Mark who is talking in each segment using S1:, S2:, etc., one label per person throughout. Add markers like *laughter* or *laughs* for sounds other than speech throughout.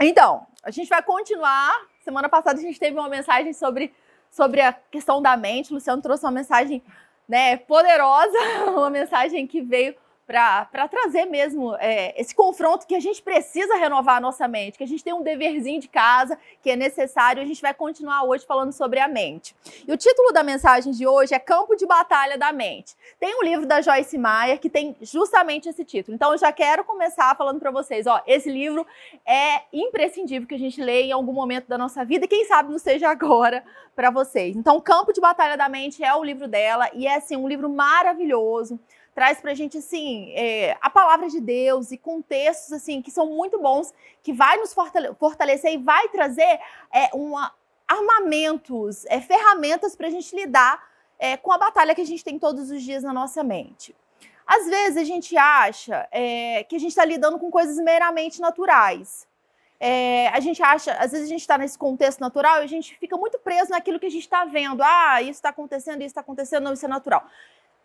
S1: Então, a gente vai continuar. Semana passada a gente teve uma mensagem sobre, sobre a questão da mente. O Luciano trouxe uma mensagem né, poderosa, *laughs* uma mensagem que veio para trazer mesmo é, esse confronto que a gente precisa renovar a nossa mente, que a gente tem um deverzinho de casa que é necessário. A gente vai continuar hoje falando sobre a mente. E o título da mensagem de hoje é Campo de Batalha da Mente. Tem um livro da Joyce Meyer que tem justamente esse título. Então eu já quero começar falando para vocês, ó, esse livro é imprescindível que a gente leia em algum momento da nossa vida, e quem sabe não seja agora para vocês. Então, Campo de Batalha da Mente é o livro dela e é assim um livro maravilhoso traz para a gente assim é, a palavra de Deus e contextos assim que são muito bons, que vai nos fortalecer e vai trazer é, uma, armamentos, é, ferramentas para a gente lidar é, com a batalha que a gente tem todos os dias na nossa mente. Às vezes a gente acha é, que a gente está lidando com coisas meramente naturais. É, a gente acha, às vezes a gente está nesse contexto natural e a gente fica muito preso naquilo que a gente está vendo. Ah, isso está acontecendo, isso está acontecendo, não, isso é natural.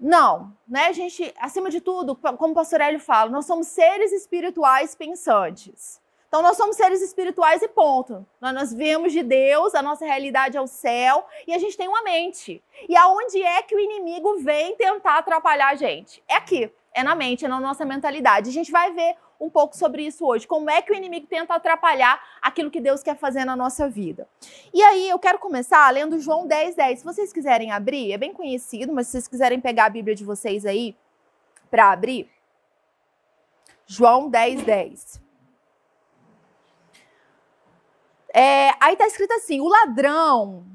S1: Não, né? A gente, acima de tudo, como o pastor Hélio fala, nós somos seres espirituais pensantes. Então, nós somos seres espirituais e ponto. Nós vemos de Deus, a nossa realidade é o céu, e a gente tem uma mente. E aonde é que o inimigo vem tentar atrapalhar a gente? É aqui, é na mente, é na nossa mentalidade. A gente vai ver um pouco sobre isso hoje. Como é que o inimigo tenta atrapalhar aquilo que Deus quer fazer na nossa vida. E aí eu quero começar lendo João 10, 10. Se vocês quiserem abrir, é bem conhecido, mas se vocês quiserem pegar a Bíblia de vocês aí para abrir. João 10, 10. É, aí está escrito assim: o ladrão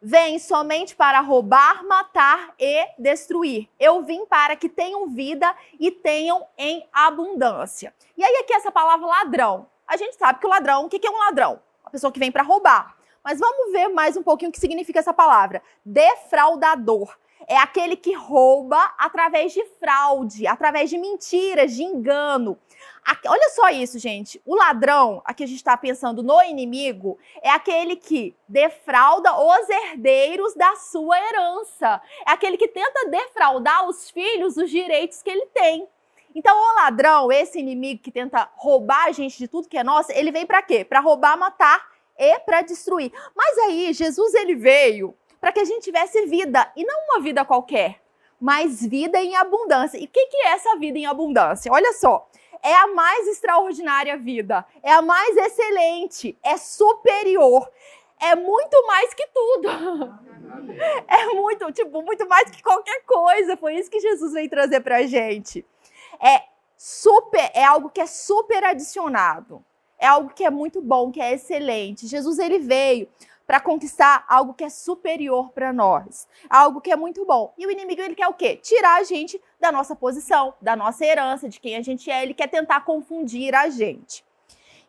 S1: vem somente para roubar, matar e destruir. Eu vim para que tenham vida e tenham em abundância. E aí aqui essa palavra ladrão. A gente sabe que o ladrão, o que é um ladrão? Uma pessoa que vem para roubar. Mas vamos ver mais um pouquinho o que significa essa palavra. Defraudador. É aquele que rouba através de fraude, através de mentiras, de engano. Olha só isso, gente. O ladrão, aqui a gente está pensando no inimigo, é aquele que defrauda os herdeiros da sua herança. É aquele que tenta defraudar os filhos dos direitos que ele tem. Então, o ladrão, esse inimigo que tenta roubar a gente de tudo que é nosso, ele vem para quê? Para roubar, matar e para destruir. Mas aí, Jesus ele veio para que a gente tivesse vida e não uma vida qualquer, mas vida em abundância. E o que, que é essa vida em abundância? Olha só é a mais extraordinária vida, é a mais excelente, é superior, é muito mais que tudo. *laughs* É muito, tipo, muito mais que qualquer coisa. Foi isso que Jesus veio trazer pra gente. É super, é algo que é super adicionado. É algo que é muito bom, que é excelente. Jesus ele veio para conquistar algo que é superior para nós, algo que é muito bom. E o inimigo ele quer o quê? Tirar a gente da nossa posição, da nossa herança, de quem a gente é. Ele quer tentar confundir a gente.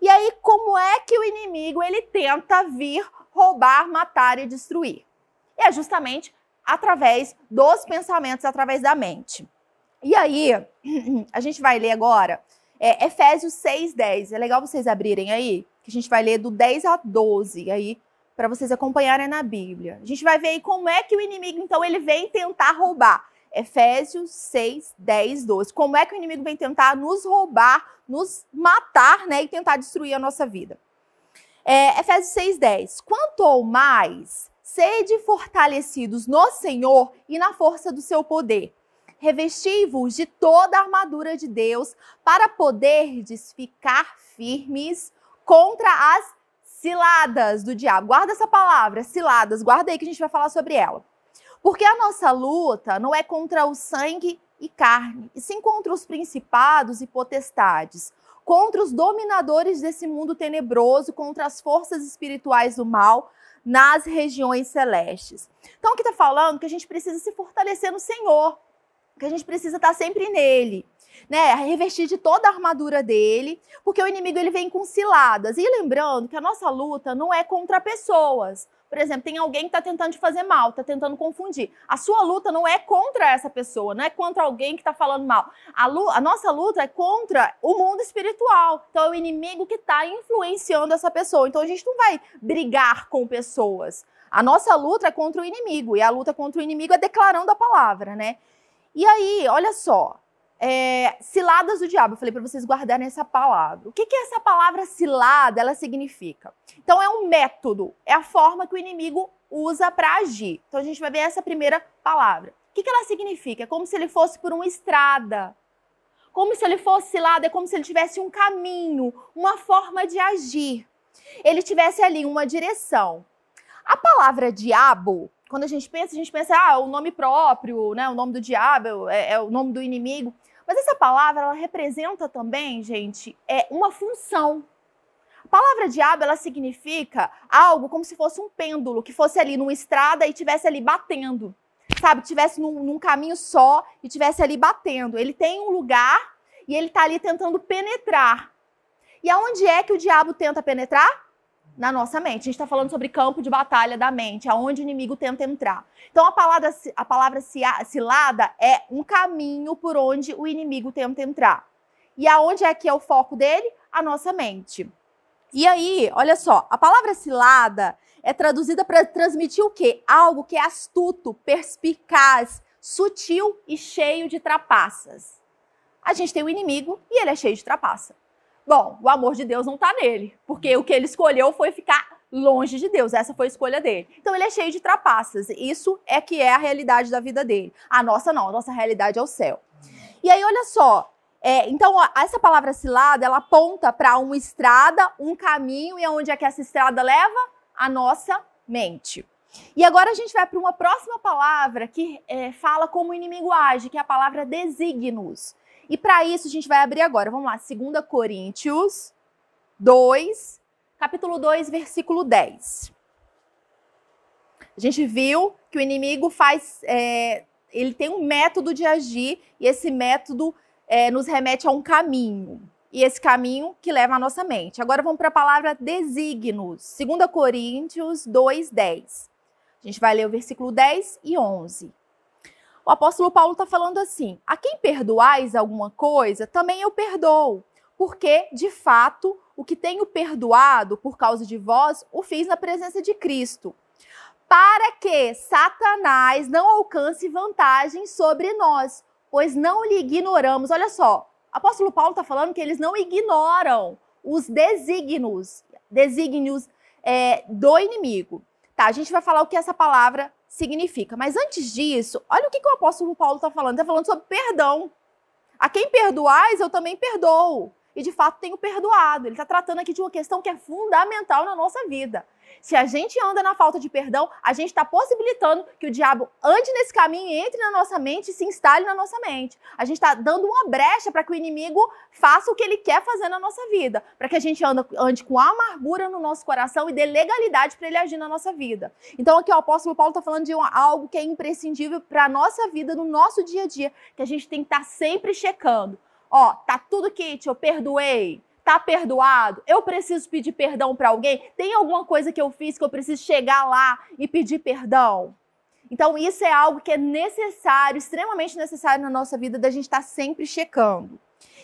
S1: E aí, como é que o inimigo ele tenta vir roubar, matar e destruir? É justamente através dos pensamentos, através da mente. E aí, *clears throat* a gente vai ler agora é, Efésios 6, 10. É legal vocês abrirem aí, que a gente vai ler do 10 a 12. Aí para vocês acompanharem na Bíblia. A gente vai ver aí como é que o inimigo, então, ele vem tentar roubar. Efésios 6, 10, 12. Como é que o inimigo vem tentar nos roubar, nos matar, né, e tentar destruir a nossa vida. É, Efésios 6, 10. Quanto ao mais, sede fortalecidos no Senhor e na força do seu Revesti-vos de toda a armadura de Deus para poderdes ficar firmes contra as ciladas do diabo. Guarda essa palavra, ciladas, guarda aí que a gente vai falar sobre ela. Porque a nossa luta não é contra o sangue e carne, e sim contra os principados e potestades, contra os dominadores desse mundo tenebroso, contra as forças espirituais do mal nas regiões celestes. Então, aqui está falando que a gente precisa se fortalecer no Senhor, que a gente precisa estar sempre nele né, revestir de toda a armadura dele, porque o inimigo ele vem com ciladas. E lembrando que a nossa luta não é contra pessoas. Por exemplo, tem alguém que está tentando te fazer mal, está tentando confundir. A sua luta não é contra essa pessoa, não é contra alguém que está falando mal. A, a, nossa luta é contra o mundo espiritual. Então é o inimigo que está influenciando essa pessoa. Então a gente não vai brigar com pessoas. A nossa luta é contra o inimigo. E a luta contra o inimigo é declarando a palavra, né? E aí, olha só, é, ciladas do diabo. Eu falei para vocês guardarem essa palavra. O que, que essa palavra cilada ela significa? Então é um método, é a forma que o inimigo usa para agir. Então a gente vai ver essa primeira palavra. O que, que ela significa? É como se ele fosse por uma estrada. Como se ele fosse cilado, é como se ele tivesse um caminho, uma forma de agir. Ele tivesse ali uma direção. A palavra diabo, quando a gente pensa, a gente pensa, ah, o nome próprio, né? O nome do diabo é, é o nome do inimigo. Mas essa palavra, ela representa também, gente, é uma função. A palavra diabo, ela significa algo como se fosse um pêndulo, que fosse ali numa estrada e tivesse ali batendo. Sabe, tivesse num, num caminho só e tivesse ali batendo. Ele tem um lugar e ele está ali tentando penetrar. E aonde é que o diabo tenta penetrar? Na nossa mente. A gente está falando sobre campo de batalha da mente, aonde o inimigo tenta entrar. Então a palavra, a palavra cilada é um caminho por onde o inimigo tenta entrar. E aonde é que é o foco dele? A nossa mente. E aí, olha só, a palavra cilada é traduzida para transmitir o quê? Algo que é astuto, perspicaz, sutil e cheio de trapaças. A gente tem o inimigo e ele é cheio de trapaça. Bom, o amor de Deus não está nele, porque o que ele escolheu foi ficar longe de Deus. Essa foi a escolha dele. Então ele é cheio de trapaças. Isso é que é a realidade da vida dele. A nossa não, a nossa realidade é o céu. E aí, olha só. É, então, essa palavra cilada, ela aponta para uma estrada, um caminho, e aonde é que essa estrada leva? A nossa mente. E agora a gente vai para uma próxima palavra que é, fala como o inimigo age, que é a palavra designos. E para isso a gente vai abrir agora, vamos lá, 2 Coríntios 2, capítulo 2, versículo 10. A gente viu que o inimigo faz, é, ele tem um método de agir e esse método é, nos remete a um caminho. E esse caminho que leva à nossa mente. Agora vamos para a palavra desígnios. 2 Coríntios 2, 10. A gente vai ler o versículo 10 e 11 o apóstolo Paulo está falando assim: a quem perdoais alguma coisa, também eu perdoo. Porque, de fato, o que tenho perdoado por causa de vós, o fiz na presença de Cristo. Para que Satanás não alcance vantagem sobre nós, pois não lhe ignoramos. Olha só, o apóstolo Paulo está falando que eles não ignoram os desígnios, desígnios é, do inimigo. Tá, a gente vai falar o que essa palavra significa. Mas antes disso, olha o que, que o apóstolo Paulo está falando. Está falando sobre perdão. A quem perdoais, eu também perdoo. E de fato tenho perdoado. Ele está tratando aqui de uma questão que é fundamental na nossa vida. Se a gente anda na falta de perdão, a gente está possibilitando que o diabo ande nesse caminho, entre na nossa mente e se instale na nossa mente. A gente está dando uma brecha para que o inimigo faça o que ele quer fazer na nossa vida, para que a gente ande, com amargura no nosso coração e dê legalidade para ele agir na nossa vida. Então aqui o apóstolo Paulo está falando de algo que é imprescindível para a nossa vida, no nosso dia a dia, que a gente tem que estar tá sempre checando. Ó, tá tudo kit, eu perdoei, tá perdoado? Eu preciso pedir perdão para alguém? Tem alguma coisa que eu fiz que eu preciso chegar lá e pedir perdão? Então, isso é algo que é necessário, extremamente necessário na nossa vida, da gente estar tá sempre checando.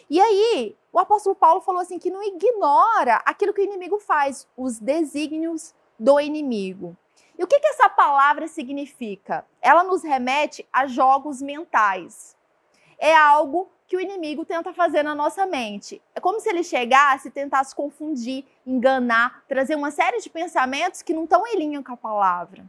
S1: E aí, o apóstolo Paulo falou assim que não ignora aquilo que o inimigo faz, os desígnios do inimigo. E o que, que essa palavra significa? Ela nos remete a jogos mentais. É algo que o inimigo tenta fazer na nossa mente. É como se ele chegasse e tentasse confundir, enganar, trazer uma série de pensamentos que não estão em linha com a palavra.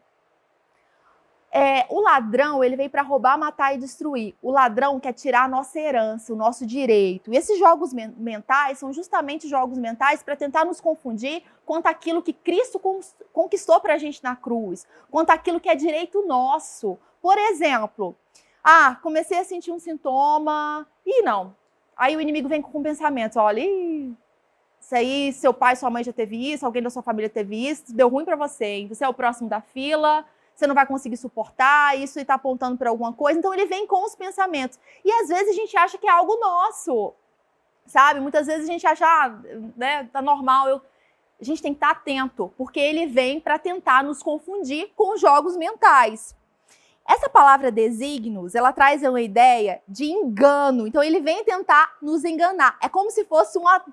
S1: É, o ladrão, ele veio para roubar, matar e destruir. O ladrão quer tirar a nossa herança, o nosso direito. E esses jogos mentais são justamente jogos mentais para tentar nos confundir quanto aquilo que Cristo conquistou para a gente na cruz, quanto aquilo que é direito nosso. Por exemplo, ah, comecei a sentir um sintoma. e não. Aí o inimigo vem com pensamentos: olha, isso aí, seu pai, sua mãe já teve isso, alguém da sua família teve isso, deu ruim para você, hein? Você é o próximo da fila, você não vai conseguir suportar, isso está apontando para alguma coisa. Então ele vem com os pensamentos. E às vezes a gente acha que é algo nosso, sabe? Muitas vezes a gente acha, ah, né, tá normal. Eu... A gente tem que estar atento, porque ele vem para tentar nos confundir com jogos mentais. Essa palavra desígnios, ela traz uma ideia de engano. Então ele vem tentar nos enganar. É como se fosse uma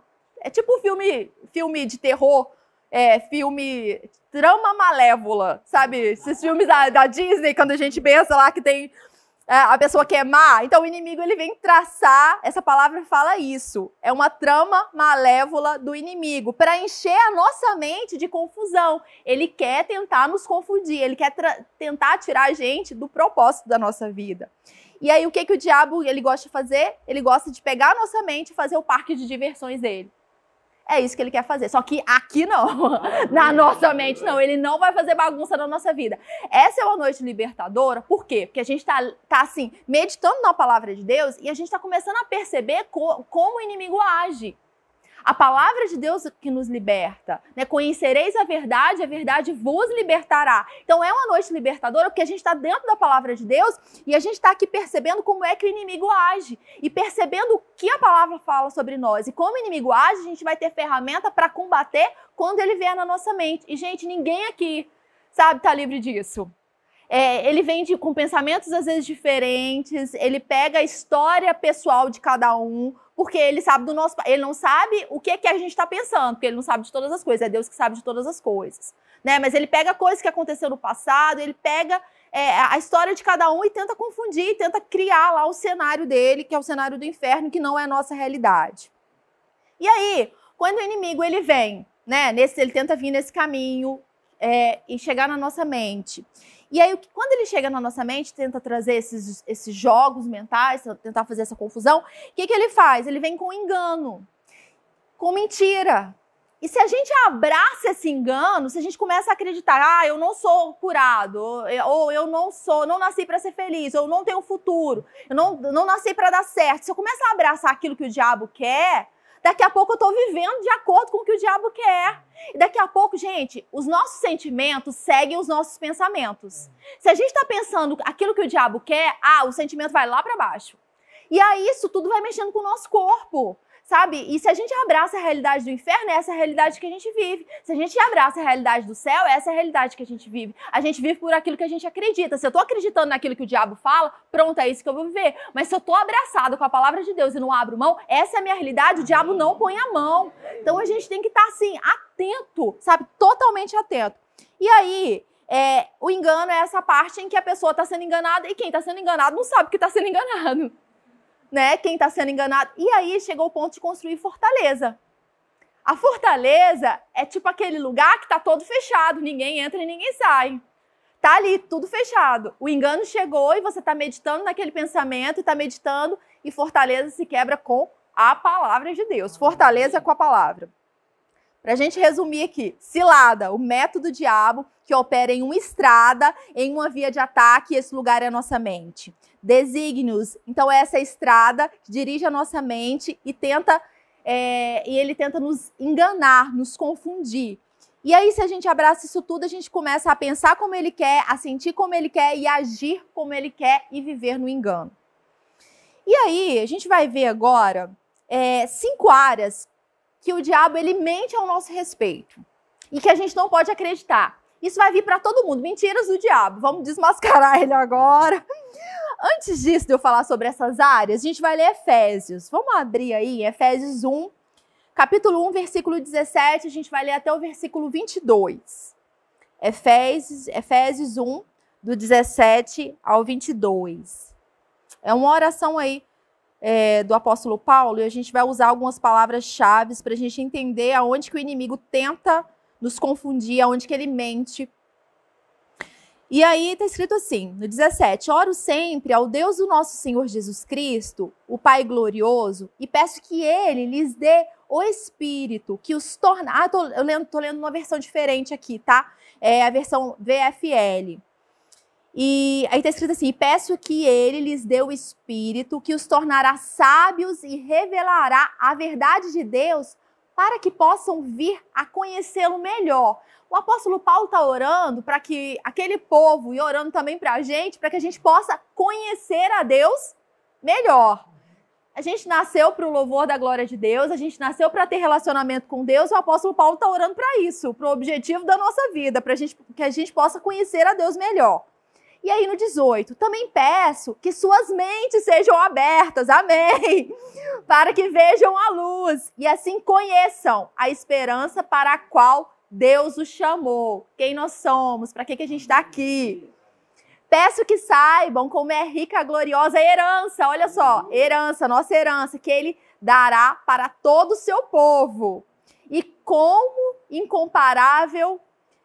S1: é tipo filme, filme de terror, é, filme trama malévola, sabe? Esses filmes da, da Disney, quando a gente pensa lá que tem a pessoa que é má. Então o inimigo ele vem traçar, essa palavra fala isso. É uma trama malévola do inimigo para encher a nossa mente de confusão. Ele quer tentar nos confundir, ele quer tentar tirar a gente do propósito da nossa vida. E aí o que que o diabo ele gosta de fazer? Ele gosta de pegar a nossa mente e fazer o parque de diversões dele. É isso que ele quer fazer. Só que aqui não. *laughs* Na nossa mente, não. Ele não vai fazer bagunça na nossa vida. Essa é uma noite libertadora. Por quê? Porque a gente tá, tá assim, meditando na palavra de Deus e a gente está começando a perceber co como o inimigo age. A palavra de Deus que nos liberta. Né? Conhecereis a verdade, a verdade vos libertará. Então é uma noite libertadora porque a gente está dentro da palavra de Deus e a gente está aqui percebendo como é que o inimigo age e percebendo o que a palavra fala sobre nós. E como o inimigo age, a gente vai ter ferramenta para combater quando ele vier na nossa mente. E, gente, ninguém aqui, sabe, está livre disso. É, ele vem de, com pensamentos às vezes diferentes, ele pega a história pessoal de cada um, porque ele sabe do nosso. Ele não sabe o que, que a gente está pensando, porque ele não sabe de todas as coisas, é Deus que sabe de todas as coisas. Né? Mas ele pega coisas que aconteceram no passado, ele pega é, a história de cada um e tenta confundir, tenta criar lá o cenário dele, que é o cenário do inferno, que não é a nossa realidade. E aí, quando o inimigo ele vem, né, nesse, ele tenta vir nesse caminho é, e chegar na nossa mente. E aí, quando ele chega na nossa mente, tenta trazer esses, esses jogos mentais, tentar fazer essa confusão, o que, que ele faz? Ele vem com engano, com mentira. E se a gente abraça esse engano, se a gente começa a acreditar, ah, eu não sou curado, ou eu não sou, não nasci para ser feliz, ou eu não tenho futuro, eu não, não nasci para dar certo. Se eu começar a abraçar aquilo que o diabo quer, Daqui a pouco eu estou vivendo de acordo com o que o diabo quer. E daqui a pouco, gente, os nossos sentimentos seguem os nossos pensamentos. Se a gente está pensando aquilo que o diabo quer, ah, o sentimento vai lá para baixo. E aí isso tudo vai mexendo com o nosso corpo sabe? E se a gente abraça a realidade do inferno, é essa a realidade que a gente vive. Se a gente abraça a realidade do céu, é essa a realidade que a gente vive. A gente vive por aquilo que a gente acredita. Se eu tô acreditando naquilo que o diabo fala, pronto, é isso que eu vou viver. Mas se eu tô abraçado com a palavra de Deus e não abro mão, essa é a minha realidade, o diabo não põe a mão. Então a gente tem que estar tá, assim, atento, sabe? Totalmente atento. E aí, é, o engano é essa parte em que a pessoa está sendo enganada e quem está sendo enganado não sabe que está sendo enganado né, quem está sendo enganado. E aí chegou o ponto de construir fortaleza. A fortaleza é tipo aquele lugar que está todo fechado, ninguém entra e ninguém sai. Tá ali, tudo fechado. O engano chegou e você está meditando naquele pensamento, está meditando, e fortaleza se quebra com a palavra de Deus. Fortaleza com a palavra. Para a gente resumir aqui, cilada, o método diabo que opera em uma estrada, em uma via de ataque, e esse lugar é a nossa mente. Desígnios, então é essa estrada que dirige a nossa mente e tenta é, e ele tenta nos enganar, nos confundir. E aí, se a gente abraça isso tudo, a gente começa a pensar como ele quer, a sentir como ele quer e agir como ele quer e viver no engano. E aí, a gente vai ver agora é, cinco áreas que o diabo ele mente ao nosso respeito e que a gente não pode acreditar. Isso vai vir para todo mundo. Mentiras do diabo. Vamos desmascarar ele agora. Antes disso, de eu falar sobre essas áreas, a gente vai ler Efésios. Vamos abrir aí, Efésios 1, capítulo 1, versículo 17. A gente vai ler até o versículo 22. Efésios, Efésios 1, do 17 ao 22. É uma oração aí é, do apóstolo Paulo e a gente vai usar algumas palavras-chave para a gente entender aonde que o inimigo tenta nos confundir, aonde que ele mente. E aí está escrito assim, no 17: Oro sempre ao Deus do nosso Senhor Jesus Cristo, o Pai glorioso, e peço que ele lhes dê o Espírito, que os torna. Ah, tô, eu lendo, tô lendo uma versão diferente aqui, tá? É a versão VFL e aí está escrito assim: peço que ele lhes dê o espírito que os tornará sábios e revelará a verdade de Deus para que possam vir a conhecê-lo melhor. O apóstolo Paulo está orando para que aquele povo, e orando também para a gente, para que a gente possa conhecer a Deus melhor. A gente nasceu para o louvor da glória de Deus, a gente nasceu para ter relacionamento com Deus. O apóstolo Paulo está orando para isso, para o objetivo da nossa vida, para que a gente possa conhecer a Deus melhor. E aí no 18, também peço que suas mentes sejam abertas, amém, *laughs* para que vejam a luz e assim conheçam a esperança para a qual Deus os chamou, quem nós somos, para que, que a gente está aqui. Peço que saibam como é rica a gloriosa herança. Olha só, herança, nossa herança, que ele dará para todo o seu povo. E como incomparável,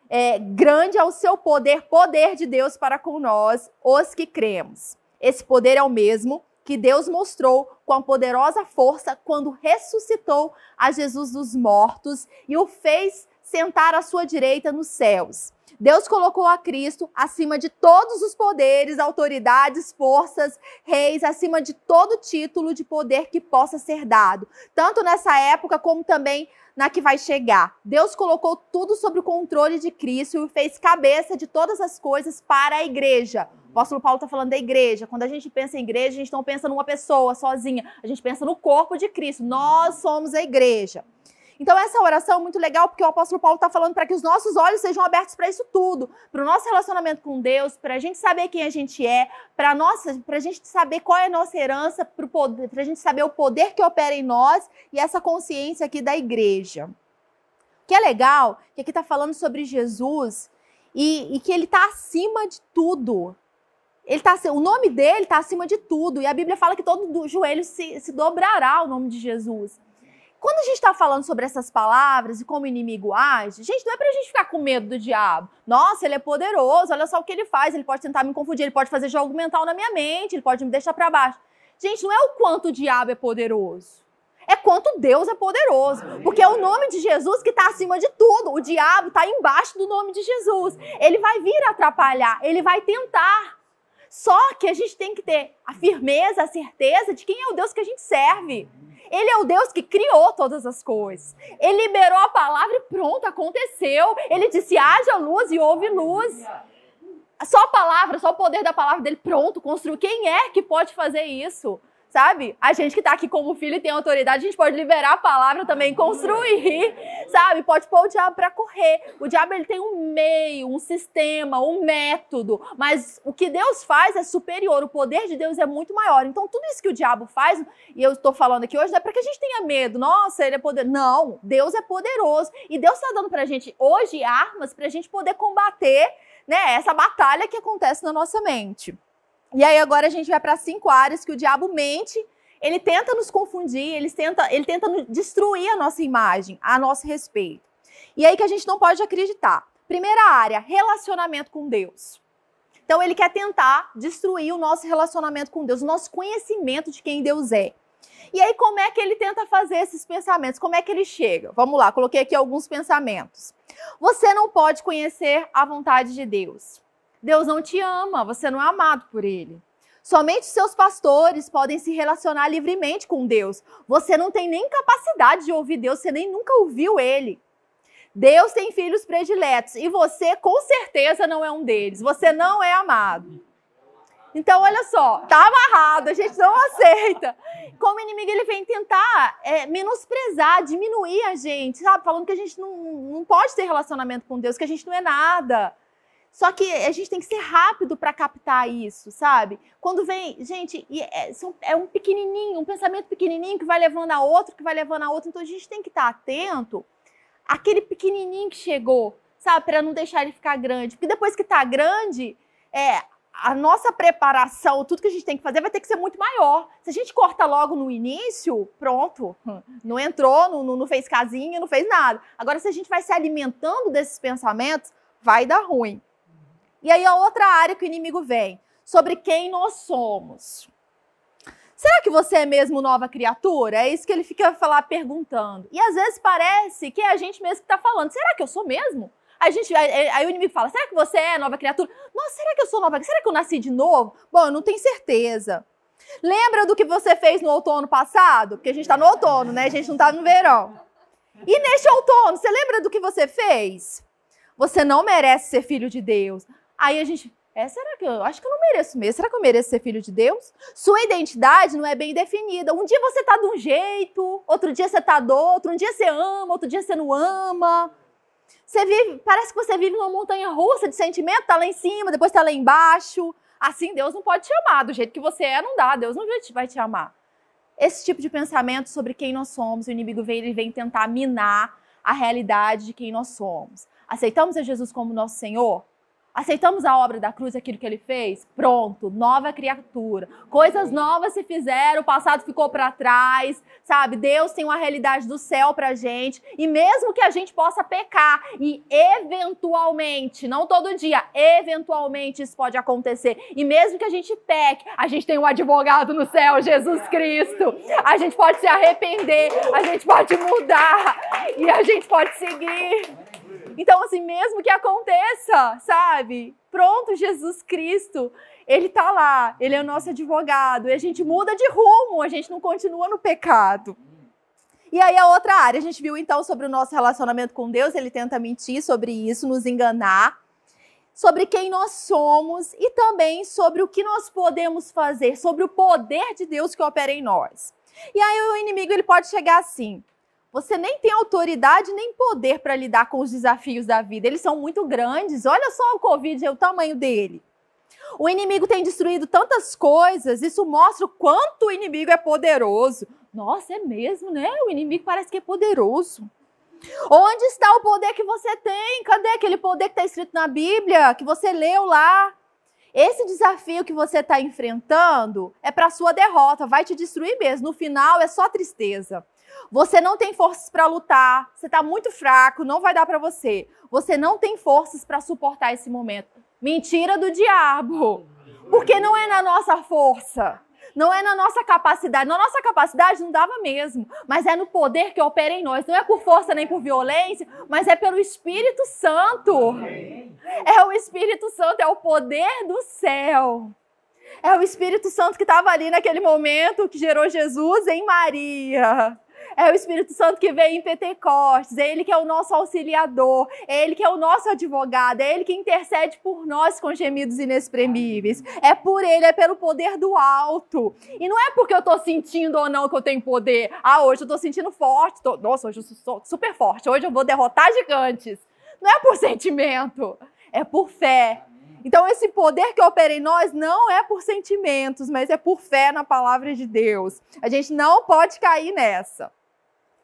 S1: é, grande é o seu poder, poder de Deus para com nós, os que cremos. Esse poder é o mesmo que Deus mostrou com a poderosa força quando ressuscitou a Jesus dos mortos e o fez sentar à sua direita nos céus. Deus colocou a Cristo acima de todos os poderes, autoridades, forças, reis, acima de todo título de poder que possa ser dado, tanto nessa época como também na que vai chegar. Deus colocou tudo sob o controle de Cristo e fez cabeça de todas as coisas para a igreja. O apóstolo Paulo está falando da igreja. Quando a gente pensa em igreja, a gente não pensa numa pessoa sozinha, a gente pensa no corpo de Cristo. Nós somos a igreja. Então, essa oração é muito legal porque o apóstolo Paulo está falando para que os nossos olhos sejam abertos para isso tudo, para o nosso relacionamento com Deus, para a gente saber quem a gente é, para a gente saber qual é a nossa herança, para a gente saber o poder que opera em nós e essa consciência aqui da igreja. O que é legal, que aqui está falando sobre Jesus e, e que ele está acima de tudo. Ele tá, o nome dele está acima de tudo. E a Bíblia fala que todo joelho se, se dobrará ao nome de Jesus. Quando a gente está falando sobre essas palavras e como inimigo age, gente, não é para a gente ficar com medo do diabo. Nossa, ele é poderoso, olha só o que ele faz, ele pode tentar me confundir, ele pode fazer jogo mental na minha mente, ele pode me deixar para baixo. Gente, não é o quanto o diabo é poderoso. É quanto Deus é poderoso. Porque é o nome de Jesus que está acima de tudo. O diabo está embaixo do nome de Jesus. Ele vai vir atrapalhar, ele vai tentar. Só que a gente tem que ter a firmeza, a certeza de quem é o Deus que a gente serve. Ele é o Deus que criou todas as coisas. Ele liberou a palavra e pronto, aconteceu. Ele disse: haja luz e houve luz. Só a palavra, só o poder da palavra dele, pronto, construiu. Quem é que pode fazer isso? Sabe? A gente que está aqui como filho e tem autoridade, a gente pode liberar a palavra também, construir, sabe? Pode pôr o diabo para correr. O diabo ele tem um meio, um sistema, um método, mas o que Deus faz é superior, o poder de Deus é muito maior. Então tudo isso que o diabo faz, e eu estou falando aqui hoje, não é para que a gente tenha medo. Nossa, ele é poderoso. Não, Deus é poderoso e Deus está dando para a gente hoje armas para a gente poder combater, né? Essa batalha que acontece na nossa mente. E aí agora a gente vai para cinco áreas que o diabo mente, ele tenta nos confundir, ele tenta, ele tenta destruir a nossa imagem, a nosso respeito. E aí que a gente não pode acreditar. Primeira área, relacionamento com Deus. Então ele quer tentar destruir o nosso relacionamento com Deus, o nosso conhecimento de quem Deus é. E aí como é que ele tenta fazer esses pensamentos? Como é que ele chega? Vamos lá, coloquei aqui alguns pensamentos. Você não pode conhecer a vontade de Deus. Deus não te ama, você não é amado por Ele. Somente seus pastores podem se relacionar livremente com Deus. Você não tem nem capacidade de ouvir Deus, você nem nunca ouviu Ele. Deus tem filhos prediletos e você, com certeza, não é um deles. Você não é amado. Então, olha só, tá amarrado, a gente não *laughs* aceita. Como inimigo, ele vem tentar é, menosprezar, diminuir a gente, sabe? Falando que a gente não, não pode ter relacionamento com Deus, que a gente não é nada. Só que a gente tem que ser rápido para captar isso, sabe? Quando vem, gente, é, é, um pequenininho, um pensamento pequenininho que vai levando a outro, que vai levando a outro. Então a gente tem que estar atento àquele pequenininho que chegou, sabe? Para não deixar ele ficar grande. Porque depois que está grande, é, a nossa preparação, tudo que a gente tem que fazer vai ter que ser muito maior. Se a gente corta logo no início, pronto, não entrou, não, não fez casinha, não fez nada. Agora, se a gente vai se alimentando desses pensamentos, vai dar ruim. E aí a outra área que o inimigo vem, sobre quem nós somos. Será que você é mesmo nova criatura? É isso que ele fica falar perguntando. E às vezes parece que é a gente mesmo que está falando. Será que eu sou mesmo? A gente, aí, o inimigo fala: será que você é nova criatura? Nossa, será que eu sou nova? Será que eu nasci de novo? Bom, eu não tenho certeza. Lembra do que você fez no outono passado? Porque a gente está no outono, né? A gente não está no verão. E neste outono, você lembra do que você fez? Você não merece ser filho de Deus. Aí a gente, é, será que eu acho que eu não mereço mesmo? Será que eu mereço ser filho de Deus? Sua identidade não é bem definida. Um dia você tá de um jeito, outro dia você tá do outro, um dia você ama, outro dia você não ama. Você vive, parece que você vive numa montanha russa de sentimento, tá lá em cima, depois tá lá embaixo. Assim Deus não pode te amar, do jeito que você é, não dá, Deus não vai te amar. Esse tipo de pensamento sobre quem nós somos, o inimigo vem, ele vem tentar minar a realidade de quem nós somos. Aceitamos a Jesus como nosso Senhor? Aceitamos a obra da cruz, aquilo que ele fez? Pronto, nova criatura. Coisas novas se fizeram, o passado ficou para trás, sabe? Deus tem uma realidade do céu pra gente. E mesmo que a gente possa pecar, e eventualmente, não todo dia, eventualmente isso pode acontecer. E mesmo que a gente peque, a gente tem um advogado no céu, Jesus Cristo. A gente pode se arrepender, a gente pode mudar e a gente pode seguir. Então, assim, mesmo que aconteça, sabe? Pronto, Jesus Cristo, ele tá lá, ele é o nosso advogado, e a gente muda de rumo, a gente não continua no pecado. E aí a outra área, a gente viu então sobre o nosso relacionamento com Deus, ele tenta mentir sobre isso, nos enganar, sobre quem nós somos e também sobre o que nós podemos fazer, sobre o poder de Deus que opera em nós. E aí o inimigo ele pode chegar assim: você nem tem autoridade nem poder para lidar com os desafios da vida. Eles são muito grandes. Olha só o Covid, é o tamanho dele. O inimigo tem destruído tantas coisas, isso mostra o quanto o inimigo é poderoso. Nossa, é mesmo, né? O inimigo parece que é poderoso. Onde está o poder que você tem? Cadê aquele poder que está escrito na Bíblia, que você leu lá? Esse desafio que você está enfrentando é para sua derrota, vai te destruir mesmo. No final é só tristeza. Você não tem forças para lutar, você está muito fraco, não vai dar para você. Você não tem forças para suportar esse momento. Mentira do diabo. Porque não é na nossa força, não é na nossa capacidade. Na nossa capacidade não dava mesmo, mas é no poder que opera em nós. Não é por força nem por violência, mas é pelo Espírito Santo. É o Espírito Santo, é o poder do céu. É o Espírito Santo que estava ali naquele momento que gerou Jesus em Maria. É o Espírito Santo que veio em Pentecostes, é Ele que é o nosso auxiliador, é Ele que é o nosso advogado, é Ele que intercede por nós com gemidos inexprimíveis. É por Ele, é pelo poder do alto. E não é porque eu estou sentindo ou não que eu tenho poder. Ah, hoje eu estou sentindo forte. Tô... Nossa, hoje eu sou super forte. Hoje eu vou derrotar gigantes. Não é por *laughs* sentimento, é por fé. Então, esse poder que opera em nós não é por sentimentos, mas é por fé na palavra de Deus. A gente não pode cair nessa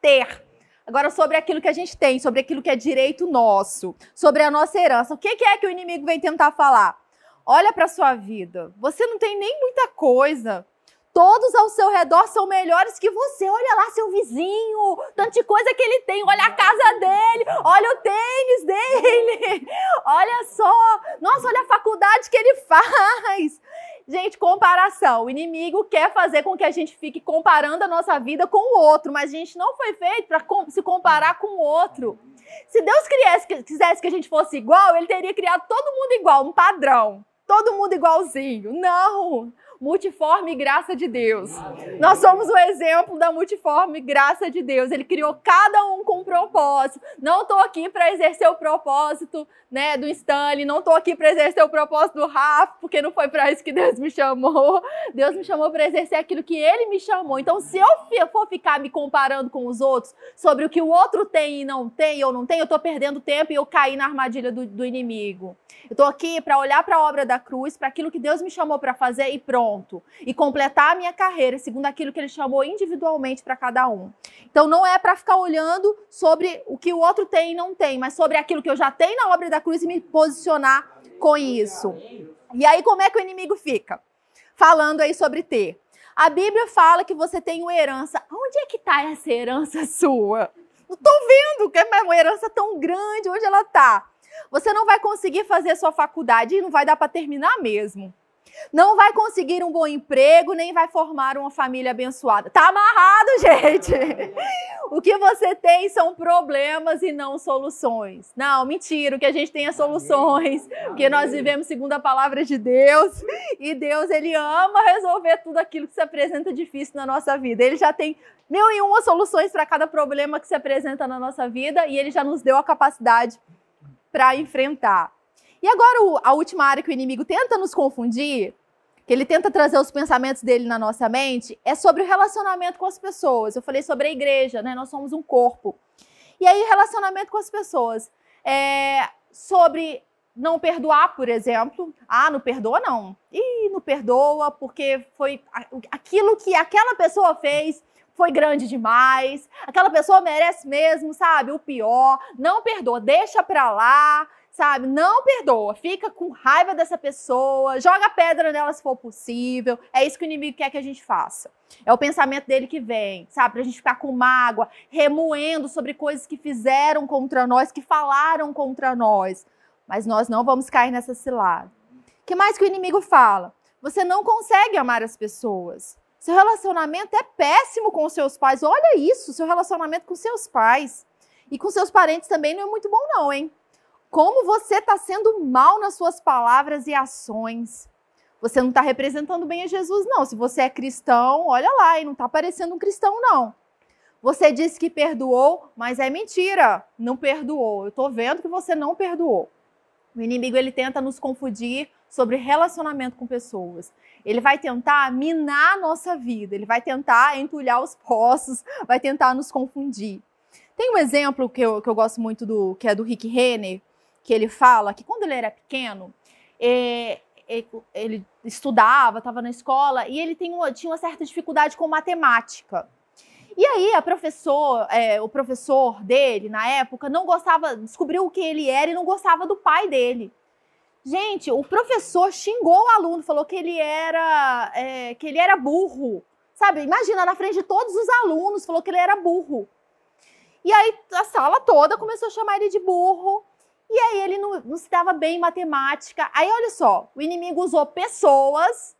S1: ter. Agora, sobre aquilo que a gente tem, sobre aquilo que é direito nosso, sobre a nossa herança. O que é que o inimigo vem tentar falar? Olha para sua vida. Você não tem nem muita coisa. Todos ao seu redor são melhores que você. Olha lá seu vizinho, tanta coisa que ele tem. Olha a casa dele, olha o tênis dele. *laughs* Olha só. Nossa, olha a faculdade que ele faz. Gente, comparação. O inimigo quer fazer com que a gente fique comparando a nossa vida com o outro, mas a gente não foi feito para se comparar com o outro. Se Deus quisesse, quisesse que a gente fosse igual, ele teria criado todo mundo igual, um padrão. Todo mundo igualzinho. Não! Multiforme graça de Deus. Nós somos o exemplo da multiforme graça de Deus. Ele criou cada um com um propósito. Não estou aqui para exercer o propósito né, do Stanley, não estou aqui para exercer o propósito do Rafa, porque não foi para isso que Deus me chamou. Deus me chamou para exercer aquilo que Ele me chamou. Então, se eu for ficar me comparando com os outros sobre o que o outro tem e não tem ou não tem, eu estou perdendo tempo e eu caí na armadilha do, do inimigo. Eu estou aqui para olhar para a obra da cruz, para aquilo que Deus me chamou para fazer e pronto. E completar a minha carreira segundo aquilo que Ele chamou individualmente para cada um. Então, não é para ficar olhando sobre o que o outro tem e não tem, mas sobre aquilo que eu já tenho na obra da cruz e me posicionar com isso. E aí, como é que o inimigo fica? Falando aí sobre ter. A Bíblia fala que você tem uma herança. Onde é que está essa herança sua? Não estou vendo que é uma herança tão grande. Onde ela está? Você não vai conseguir fazer sua faculdade e não vai dar para terminar mesmo. Não vai conseguir um bom emprego, nem vai formar uma família abençoada. Tá amarrado, *laughs* gente. O que você tem são problemas e não soluções. Não, mentira, o que a gente tem é soluções, porque nós vivemos segundo a palavra de Deus, e Deus ele ama resolver tudo aquilo que se apresenta difícil na nossa vida. Ele já tem mil e uma soluções para cada problema que se apresenta na nossa vida e ele já nos deu a capacidade para enfrentar. E agora a última área que o inimigo tenta nos confundir, que ele tenta trazer os pensamentos dele na nossa mente, é sobre o relacionamento com as pessoas. Eu falei sobre a igreja, né? Nós somos um corpo. E aí, relacionamento com as pessoas. É sobre não perdoar, por exemplo. Ah, não perdoa, não. Ih, não perdoa porque foi aquilo que aquela pessoa fez foi grande demais. Aquela pessoa merece mesmo, sabe? O pior. Não perdoa, deixa pra lá sabe? Não perdoa, fica com raiva dessa pessoa, joga pedra nela se for possível. É isso que o inimigo quer que a gente faça. É o pensamento dele que vem, sabe? Pra gente ficar com mágoa, remoendo sobre coisas que fizeram contra nós, que falaram contra nós. Mas nós não vamos cair nessa cilada. Que mais que o inimigo fala? Você não consegue amar as pessoas. Seu relacionamento é péssimo com seus pais. Olha isso, seu relacionamento com seus pais. E com seus parentes também não é muito bom, não, hein? Como você está sendo mal nas suas palavras e ações. Você não está representando bem a Jesus, não. Se você é cristão, olha lá, e não está parecendo um cristão, não. Você disse que perdoou, mas é mentira. Não perdoou. Eu estou vendo que você não perdoou. O inimigo ele tenta nos confundir sobre relacionamento com pessoas. Ele vai tentar minar a nossa vida, ele vai tentar entulhar os poços, vai tentar nos confundir. Tem um exemplo que eu, que eu gosto muito do que é do Rick Renner, que ele fala que quando ele era pequeno, é, é, ele estudava, estava na escola e ele uma, tinha uma certa dificuldade com matemática. E aí professor, é, o professor dele na época não gostava, descobriu o que ele era e não gostava do pai dele. Gente, o professor xingou o aluno, falou que ele era é, que ele era burro, sabe? Imagina na frente de todos os alunos, falou que ele era burro. E aí a sala toda começou a chamar ele de burro. E aí ele não, não se dava bem em matemática. Aí olha só, o inimigo usou pessoas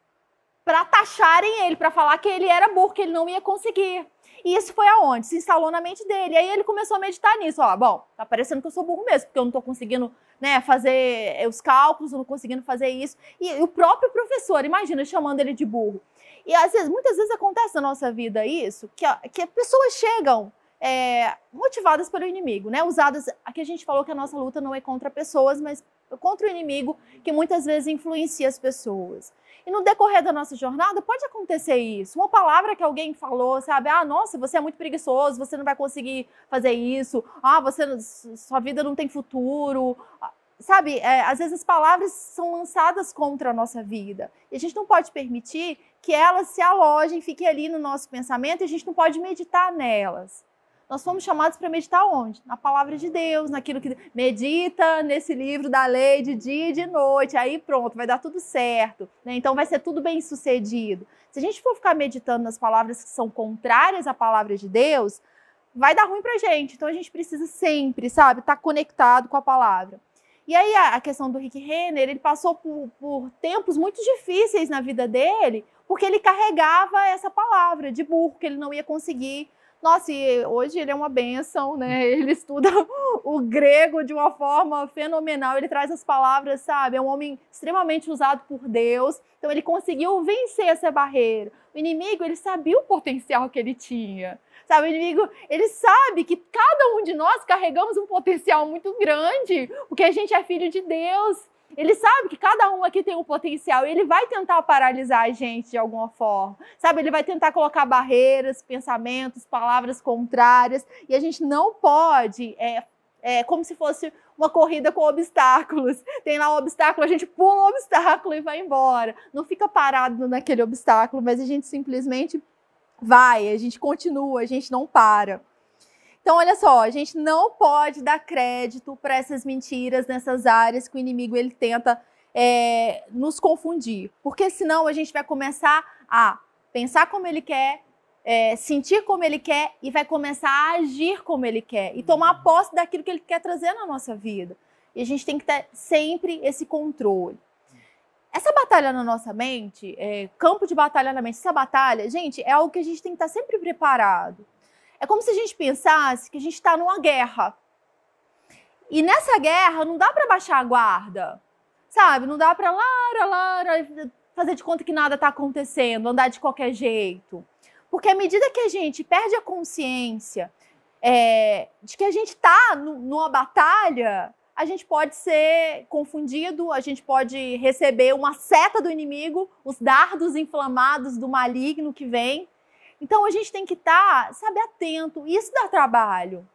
S1: para taxarem ele, para falar que ele era burro, que ele não ia conseguir. E isso foi aonde? Se instalou na mente dele. Aí ele começou a meditar nisso. Ó, bom, tá parecendo que eu sou burro mesmo, porque eu não tô conseguindo né, fazer os cálculos, eu não conseguindo fazer isso. E o próprio professor, imagina, chamando ele de burro. E às vezes, muitas vezes acontece na nossa vida isso, que, que pessoas chegam é, motivadas pelo inimigo, né? Usadas. Aqui a gente falou que a nossa luta não é contra pessoas, mas contra o inimigo que muitas vezes influencia as pessoas. E no decorrer da nossa jornada pode acontecer isso. Uma palavra que alguém falou, sabe? Ah, nossa, você é muito preguiçoso, você não vai conseguir fazer isso. Ah, você, sua vida não tem futuro. Sabe, é, às vezes as palavras são lançadas contra a nossa vida. E a gente não pode permitir que elas se alojem, fiquem ali no nosso pensamento e a gente não pode meditar nelas. Nós fomos chamados para meditar onde? Na palavra de Deus, naquilo que medita nesse livro da lei de dia e de noite. Aí pronto, vai dar tudo certo. Né? Então vai ser tudo bem sucedido. Se a gente for ficar meditando nas palavras que são contrárias à palavra de Deus, vai dar ruim para gente. Então a gente precisa sempre, sabe, estar tá conectado com a palavra. E aí a, questão do Rick Renner, ele passou por, por tempos muito difíceis na vida dele, porque ele carregava essa palavra de burro, que ele não ia conseguir nossa, e hoje ele é uma benção, né? *laughs* Ele estuda o grego de uma forma fenomenal. Ele traz as palavras, sabe? É um homem extremamente usado por Deus. Então ele conseguiu vencer essa barreira. O inimigo, ele sabia o potencial que ele tinha. Sabe, o inimigo, ele sabe que cada um de nós carregamos um potencial muito grande, porque a gente é filho de Deus. Ele sabe que cada um aqui tem um potencial e ele vai tentar paralisar a gente de alguma forma. Sabe, ele vai tentar colocar barreiras, pensamentos, palavras contrárias e a gente não pode, é, é como se fosse uma corrida com obstáculos. Tem lá um obstáculo, a gente pula o obstáculo e vai embora. Não fica parado naquele obstáculo, mas a gente simplesmente vai, a gente continua, a gente não para. Então, olha só, a gente não pode dar crédito para essas mentiras nessas áreas que o inimigo ele tenta é, nos confundir, porque senão a gente vai começar a pensar como ele quer, é, sentir como ele quer e vai começar a agir como ele quer e tomar posse daquilo que ele quer trazer na nossa vida. E a gente tem que ter sempre esse controle. Essa batalha na nossa mente, é, campo de batalha na mente, essa batalha, gente, é algo que a gente tem que estar sempre preparado. É como se a gente pensasse que a gente está numa guerra. E nessa guerra não dá para baixar a guarda, sabe? Não dá para lara, lara, fazer de conta que nada está acontecendo, andar de qualquer jeito. Porque à medida que a gente perde a consciência é, de que a gente está numa batalha, a gente pode ser confundido, a gente pode receber uma seta do inimigo, os dardos inflamados do maligno que vem, então a gente tem que estar, tá, sabe, atento. Isso dá trabalho.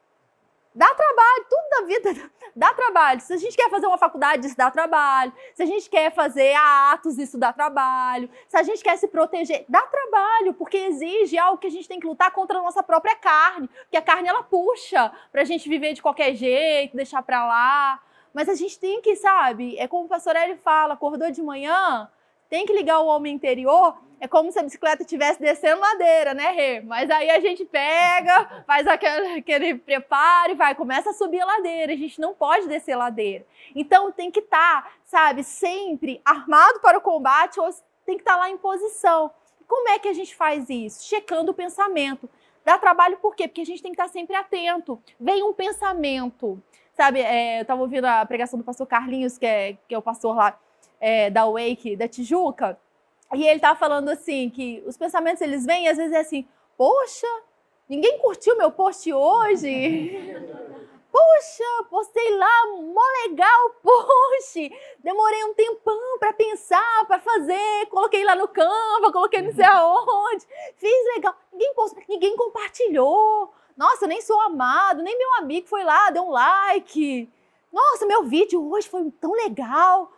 S1: Dá trabalho, tudo da vida *laughs* dá trabalho. Se a gente quer fazer uma faculdade, isso dá trabalho. Se a gente quer fazer atos, isso dá trabalho. Se a gente quer se proteger, dá trabalho, porque exige algo que a gente tem que lutar contra a nossa própria carne. Porque a carne ela puxa para a gente viver de qualquer jeito, deixar para lá. Mas a gente tem que, sabe, é como o pastor Eli fala, acordou de manhã, tem que ligar o homem interior. É como se a bicicleta estivesse descendo ladeira, né, Rê? Mas aí a gente pega, faz aquele, aquele preparo e vai, começa a subir a ladeira. A gente não pode descer ladeira. Então tem que estar, tá, sabe, sempre armado para o combate ou tem que estar tá lá em posição. Como é que a gente faz isso? Checando o pensamento. Dá trabalho por quê? Porque a gente tem que estar tá sempre atento. Vem um pensamento. Sabe, é, eu estava ouvindo a pregação do pastor Carlinhos, que é, que é o pastor lá é, da Wake, da Tijuca, e ele estava falando assim, que os pensamentos eles vêm e às vezes é assim, poxa, ninguém curtiu meu post hoje. *laughs* Puxa, postei lá, mó legal, post. Demorei um tempão para pensar, para fazer. Coloquei lá no Canva, coloquei não sei aonde. Fiz legal. Ninguém postou, ninguém compartilhou. Nossa, nem sou amado, nem meu amigo foi lá, deu um like. Nossa, meu vídeo hoje foi tão legal.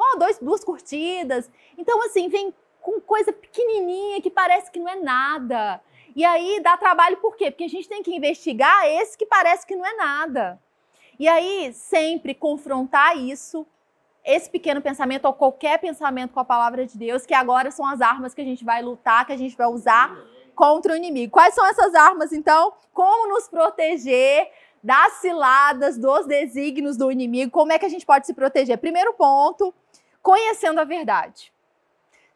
S1: Só dois, duas curtidas. Então, assim, vem com coisa pequenininha que parece que não é nada. E aí dá trabalho por quê? Porque a gente tem que investigar esse que parece que não é nada. E aí sempre confrontar isso, esse pequeno pensamento ou qualquer pensamento com a palavra de Deus, que agora são as armas que a gente vai lutar, que a gente vai usar contra o inimigo. Quais são essas armas, então? Como nos proteger das ciladas, dos desígnios do inimigo? Como é que a gente pode se proteger? Primeiro ponto, conhecendo a verdade.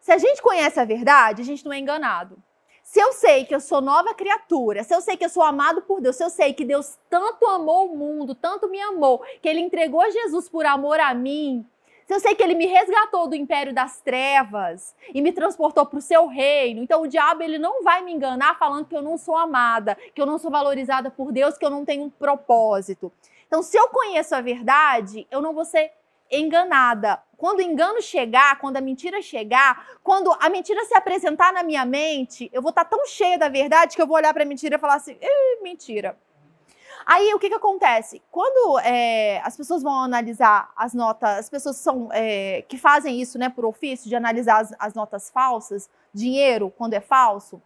S1: Se a gente conhece a verdade, a gente não é enganado. Se eu sei que eu sou nova criatura, se eu sei que eu sou amado por Deus, se eu sei que Deus tanto amou o mundo, tanto me amou, que Ele entregou Jesus por amor a mim, se eu sei que Ele me resgatou do império das trevas e me transportou para o seu reino, então o diabo ele não vai me enganar falando que eu não sou amada, que eu não sou valorizada por Deus, que eu não tenho um propósito. Então, se eu conheço a verdade, eu não vou ser enganada. Quando o engano chegar, quando a mentira chegar, quando a mentira se apresentar na minha mente, eu vou estar tão cheia da verdade que eu vou olhar para a mentira e falar assim: mentira. Aí o que, que acontece? Quando é, as pessoas vão analisar as notas, as pessoas são, é, que fazem isso né, por ofício, de analisar as, as notas falsas, dinheiro quando é falso,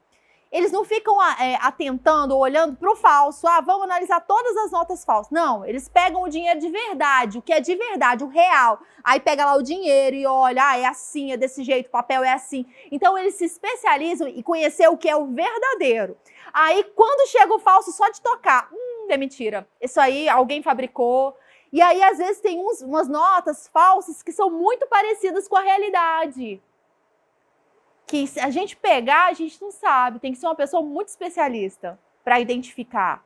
S1: eles não ficam ah, é, atentando ou olhando para o falso. Ah, vamos analisar todas as notas falsas. Não, eles pegam o dinheiro de verdade, o que é de verdade, o real. Aí pega lá o dinheiro e olha, ah, é assim, é desse jeito, o papel é assim. Então eles se especializam em conhecer o que é o verdadeiro. Aí quando chega o falso, só de tocar, hum, é mentira. Isso aí alguém fabricou. E aí às vezes tem uns, umas notas falsas que são muito parecidas com a realidade que se a gente pegar, a gente não sabe. Tem que ser uma pessoa muito especialista para identificar.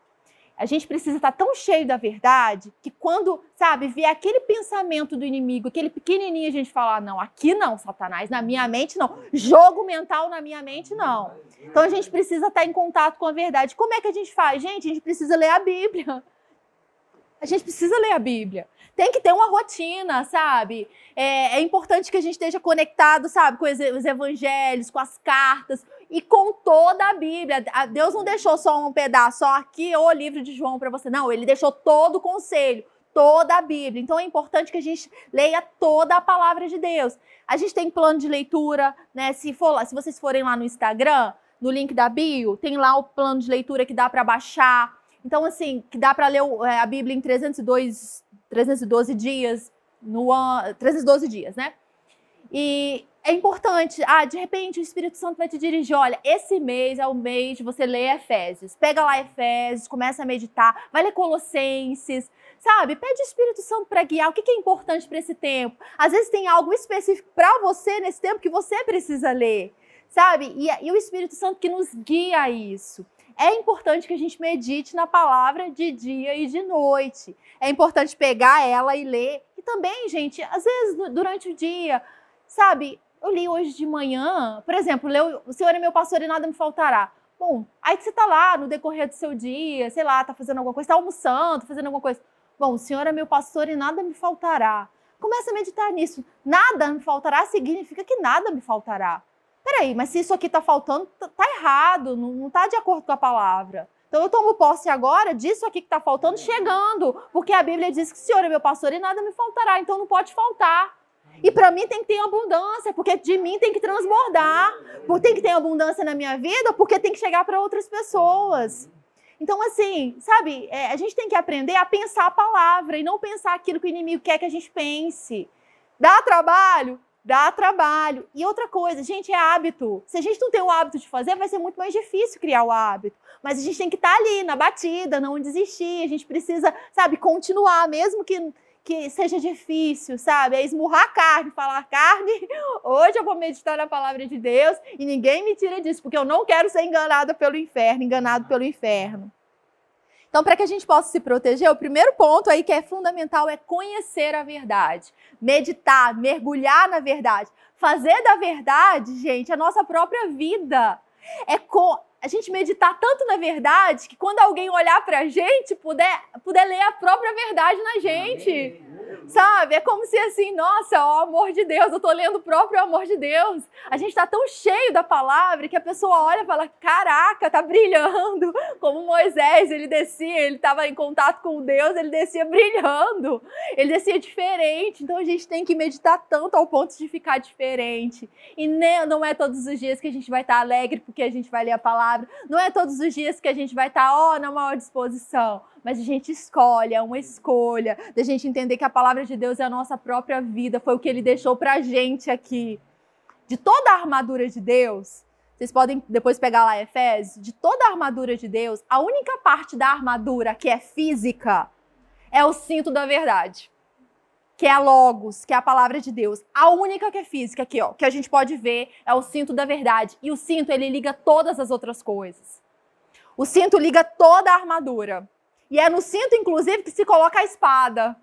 S1: A gente precisa estar tão cheio da verdade que quando, sabe, vier aquele pensamento do inimigo, aquele pequenininho, a gente fala: ah, não, aqui não, Satanás, na minha mente não. Jogo mental na minha mente não. Então a gente precisa estar em contato com a verdade. Como é que a gente faz? Gente, a gente precisa ler a Bíblia. A gente precisa ler a Bíblia. Tem que ter uma rotina, sabe? É, é importante que a gente esteja conectado, sabe, com os evangelhos, com as cartas e com toda a Bíblia. Deus não deixou só um pedaço, só aqui o livro de João para você. Não, ele deixou todo o conselho, toda a Bíblia. Então é importante que a gente leia toda a palavra de Deus. A gente tem plano de leitura, né? Se, for, se vocês forem lá no Instagram, no link da bio, tem lá o plano de leitura que dá para baixar. Então, assim, que dá para ler é, a Bíblia em 302 312 dias no ano, 312 dias, né? E é importante, ah, de repente o Espírito Santo vai te dirigir, olha, esse mês é o mês de você ler Efésios. Pega lá Efésios, começa a meditar, vai ler Colossenses, sabe? Pede o Espírito Santo para guiar. O que é importante para esse tempo? Às vezes tem algo específico para você nesse tempo que você precisa ler, sabe? E, e o Espírito Santo que nos guia a isso é importante que a gente medite na palavra de dia e de noite. É importante pegar ela e ler. E também, gente, às vezes durante o dia, sabe? Eu li hoje de manhã, por exemplo, leu, o Senhor é meu pastor e nada me faltará. Bom, aí você tá lá no decorrer do seu dia, sei lá, tá fazendo alguma coisa, tá almoçando, fazendo alguma coisa. Bom, o Senhor é meu pastor e nada me faltará. Começa a meditar nisso. Nada me faltará significa que nada me faltará peraí, mas se isso aqui está faltando, tá, tá errado, não está de acordo com a palavra. Então eu tomo posse agora disso aqui que está faltando, chegando, porque a Bíblia diz que o Senhor é meu pastor e nada me faltará, então não pode faltar. E para mim tem que ter abundância, porque de mim tem que transbordar. Porque tem que ter abundância na minha vida, porque tem que chegar para outras pessoas. Então, assim, sabe, é, a gente tem que aprender a pensar a palavra e não pensar aquilo que o inimigo quer que a gente pense. Dá trabalho? Dá trabalho. E outra coisa, gente, é hábito. Se a gente não tem o hábito de fazer, vai ser muito mais difícil criar o hábito. Mas a gente tem que estar ali, na batida, não desistir. A gente precisa, sabe, continuar, mesmo que que seja difícil, sabe? É esmurrar a carne, falar carne. *laughs* Hoje eu vou meditar na palavra de Deus e ninguém me tira disso, porque eu não quero ser enganada pelo inferno, enganado pelo inferno. Então, para que a gente possa se proteger, o primeiro ponto aí que é fundamental é conhecer a verdade, meditar, mergulhar na verdade, fazer da verdade, gente, a nossa própria vida. É com a gente meditar tanto na verdade que quando alguém olhar para a gente, puder, puder ler a própria verdade na gente. Amém. Sabe? É como se assim, nossa, o amor de Deus, eu tô lendo o próprio amor de Deus. A gente tá tão cheio da palavra que a pessoa olha e fala: caraca, tá brilhando. Como Moisés, ele descia, ele estava em contato com Deus, ele descia brilhando. Ele descia diferente. Então a gente tem que meditar tanto ao ponto de ficar diferente. E não é todos os dias que a gente vai estar alegre porque a gente vai ler a palavra. Não é todos os dias que a gente vai estar, ó, oh, na maior disposição mas a gente escolhe, é uma escolha, da gente entender que a palavra de Deus é a nossa própria vida, foi o que ele deixou pra gente aqui. De toda a armadura de Deus, vocês podem depois pegar lá Efésios, de toda a armadura de Deus, a única parte da armadura que é física é o cinto da verdade. Que é a Logos, que é a palavra de Deus. A única que é física aqui, ó, que a gente pode ver é o cinto da verdade. E o cinto, ele liga todas as outras coisas. O cinto liga toda a armadura. E é no cinto, inclusive, que se coloca a espada.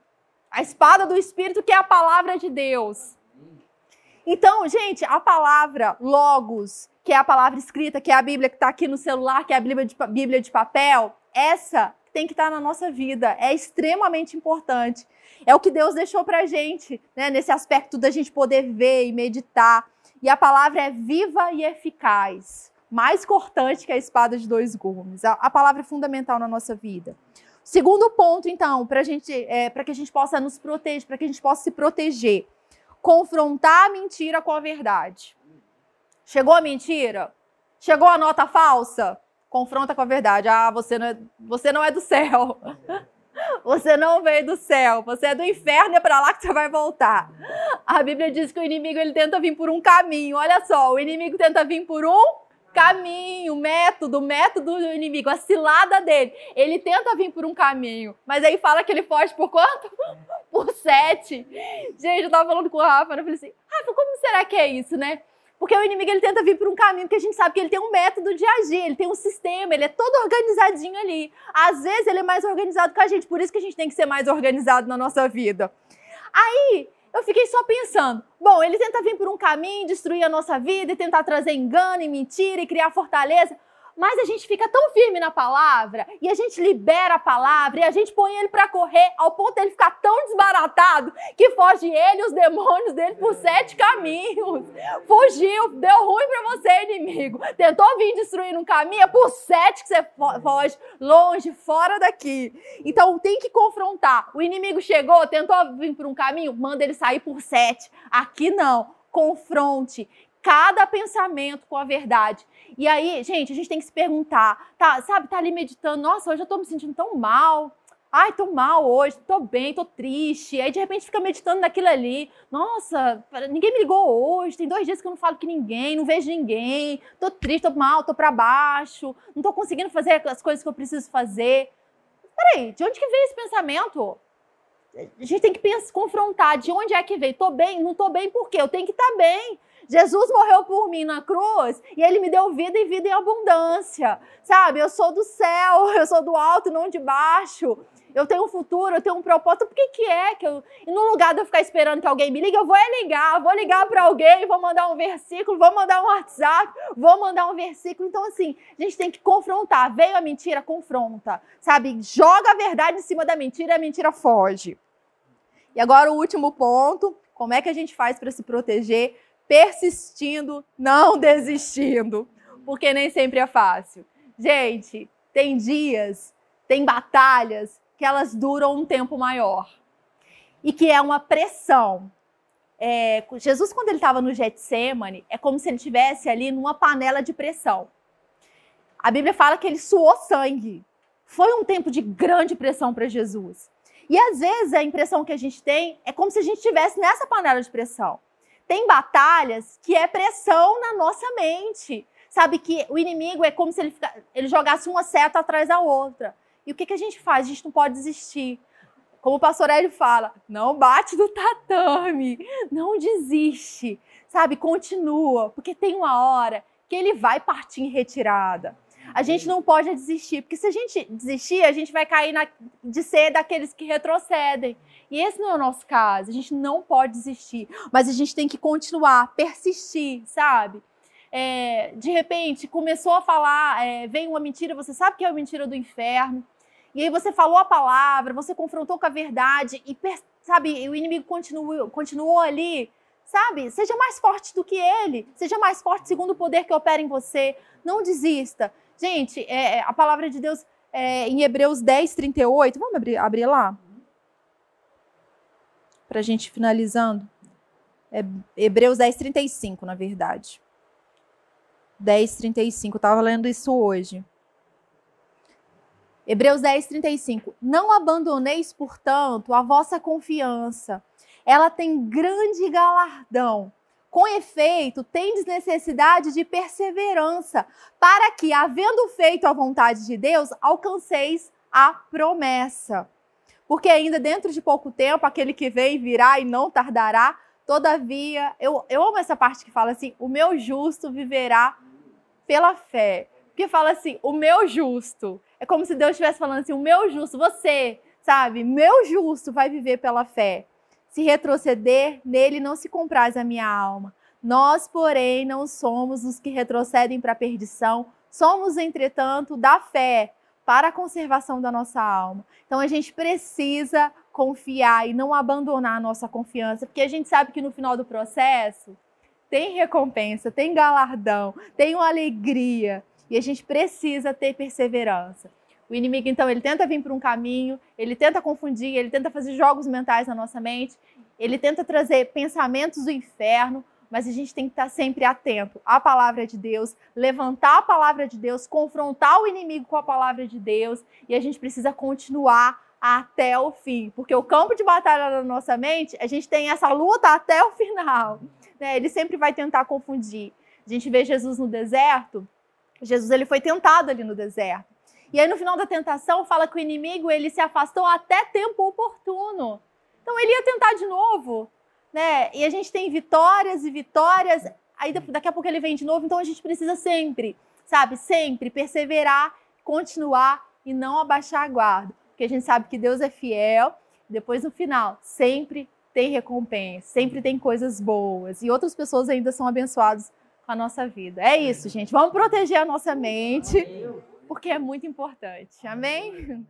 S1: A espada do Espírito, que é a palavra de Deus. Então, gente, a palavra logos, que é a palavra escrita, que é a Bíblia que está aqui no celular, que é a Bíblia de, Bíblia de papel, essa tem que estar tá na nossa vida. É extremamente importante. É o que Deus deixou para gente, né, nesse aspecto da gente poder ver e meditar. E a palavra é viva e eficaz mais cortante que a espada de dois gumes. A, a palavra é fundamental na nossa vida. Segundo ponto, então, para é, que a gente possa nos proteger, para que a gente possa se proteger, confrontar a mentira com a verdade. Chegou a mentira? Chegou a nota falsa? Confronta com a verdade. Ah, você não é, você não é do céu. *laughs* Você não veio do céu, você é do inferno, é para lá que você vai voltar. A Bíblia diz que o inimigo ele tenta vir por um caminho. Olha só, o inimigo tenta vir por um caminho, método, método do inimigo, a cilada dele. Ele tenta vir por um caminho, mas aí fala que ele foge por quanto? *laughs* por sete. Gente, eu tava falando com o Rafa, eu falei assim, Rafa, como será que é isso, né? Porque o inimigo ele tenta vir por um caminho que a gente sabe que ele tem um método de agir, ele tem um sistema, ele é todo organizadinho ali. Às vezes ele é mais organizado que a gente, por isso que a gente tem que ser mais organizado na nossa vida. Aí eu fiquei só pensando, bom, ele tenta vir por um caminho, destruir a nossa vida e tentar trazer engano e mentira e criar fortaleza. Mas a gente fica tão firme na palavra e a gente libera a palavra e a gente põe ele para correr ao ponto de ele ficar tão desbaratado que foge ele e os demônios dele por sete caminhos. Fugiu, deu ruim para você, inimigo. Tentou vir destruir um caminho, é por sete que você foge, longe, fora daqui. Então tem que confrontar. O inimigo chegou, tentou vir por um caminho, manda ele sair por sete. Aqui não. Confronte cada pensamento com a verdade. E aí, gente, a gente tem que se perguntar, tá, sabe, tá ali meditando, nossa, hoje eu tô me sentindo tão mal. Ai, tô mal hoje, tô bem, tô triste. Aí de repente fica meditando naquilo ali. Nossa, ninguém me ligou hoje. Tem dois dias que eu não falo com ninguém, não vejo ninguém. Tô triste, tô mal, tô para baixo. Não tô conseguindo fazer as coisas que eu preciso fazer. Peraí, de onde que veio esse pensamento? A gente tem que pensar, confrontar de onde é que veio. Tô bem, não tô bem por quê? Eu tenho que estar tá bem. Jesus morreu por mim na cruz e ele me deu vida e vida em abundância. Sabe? Eu sou do céu, *laughs* eu sou do alto, não de baixo. Eu tenho um futuro, eu tenho um propósito. Por que, que é que eu. E no lugar de eu ficar esperando que alguém me ligue, eu vou ligar, vou ligar para alguém, vou mandar um versículo, vou mandar um WhatsApp, vou mandar um versículo. Então, assim, a gente tem que confrontar. Veio a mentira, confronta. Sabe? Joga a verdade em cima da mentira e a mentira foge. E agora o último ponto: como é que a gente faz para se proteger? Persistindo, não desistindo, porque nem sempre é fácil. Gente, tem dias, tem batalhas que elas duram um tempo maior e que é uma pressão. É, Jesus, quando ele estava no Getsemane, é como se ele estivesse ali numa panela de pressão. A Bíblia fala que ele suou sangue. Foi um tempo de grande pressão para Jesus. E às vezes a impressão que a gente tem é como se a gente estivesse nessa panela de pressão. Tem batalhas que é pressão na nossa mente. Sabe que o inimigo é como se ele, ele jogasse uma seta atrás da outra. E o que, que a gente faz? A gente não pode desistir. Como o pastor Hélio fala, não bate do tatame, não desiste, sabe? Continua, porque tem uma hora que ele vai partir em retirada. A gente não pode desistir, porque se a gente desistir, a gente vai cair na, de ser daqueles que retrocedem. E esse não é o nosso caso. A gente não pode desistir, mas a gente tem que continuar, persistir, sabe? É, de repente começou a falar, é, vem uma mentira, você sabe que é a mentira do inferno. E aí você falou a palavra, você confrontou com a verdade e sabe, o inimigo continuou, continuou ali. Sabe? Seja mais forte do que ele. Seja mais forte segundo o poder que opera em você. Não desista. Gente, é, é a palavra de Deus é, em Hebreus 10, 38. Vamos abrir, abrir lá? Para a gente finalizando. É Hebreus 10, 35, na verdade. 10, 35. Eu estava lendo isso hoje. Hebreus 10, 35. Não abandoneis, portanto, a vossa confiança. Ela tem grande galardão. Com efeito, tendes necessidade de perseverança, para que, havendo feito a vontade de Deus, alcanceis a promessa. Porque ainda dentro de pouco tempo, aquele que vem virá e não tardará. Todavia, eu, eu amo essa parte que fala assim: o meu justo viverá pela fé. Porque fala assim: o meu justo. É como se Deus estivesse falando assim: o meu justo, você, sabe? Meu justo vai viver pela fé. Se retroceder, nele não se compraz a minha alma. Nós, porém, não somos os que retrocedem para a perdição, somos, entretanto, da fé para a conservação da nossa alma. Então a gente precisa confiar e não abandonar a nossa confiança, porque a gente sabe que no final do processo tem recompensa, tem galardão, tem uma alegria. E a gente precisa ter perseverança. O inimigo, então, ele tenta vir por um caminho, ele tenta confundir, ele tenta fazer jogos mentais na nossa mente, ele tenta trazer pensamentos do inferno, mas a gente tem que estar sempre atento à palavra de Deus, levantar a palavra de Deus, confrontar o inimigo com a palavra de Deus, e a gente precisa continuar até o fim, porque o campo de batalha da nossa mente, a gente tem essa luta até o final. Né? Ele sempre vai tentar confundir. A gente vê Jesus no deserto, Jesus ele foi tentado ali no deserto. E aí no final da tentação fala que o inimigo ele se afastou até tempo oportuno. Então ele ia tentar de novo, né? E a gente tem vitórias e vitórias. Aí daqui a pouco ele vem de novo. Então a gente precisa sempre, sabe, sempre perseverar, continuar e não abaixar a guarda, porque a gente sabe que Deus é fiel. Depois no final sempre tem recompensa, sempre tem coisas boas e outras pessoas ainda são abençoadas com a nossa vida. É isso, gente. Vamos proteger a nossa mente, porque é muito importante. Amém?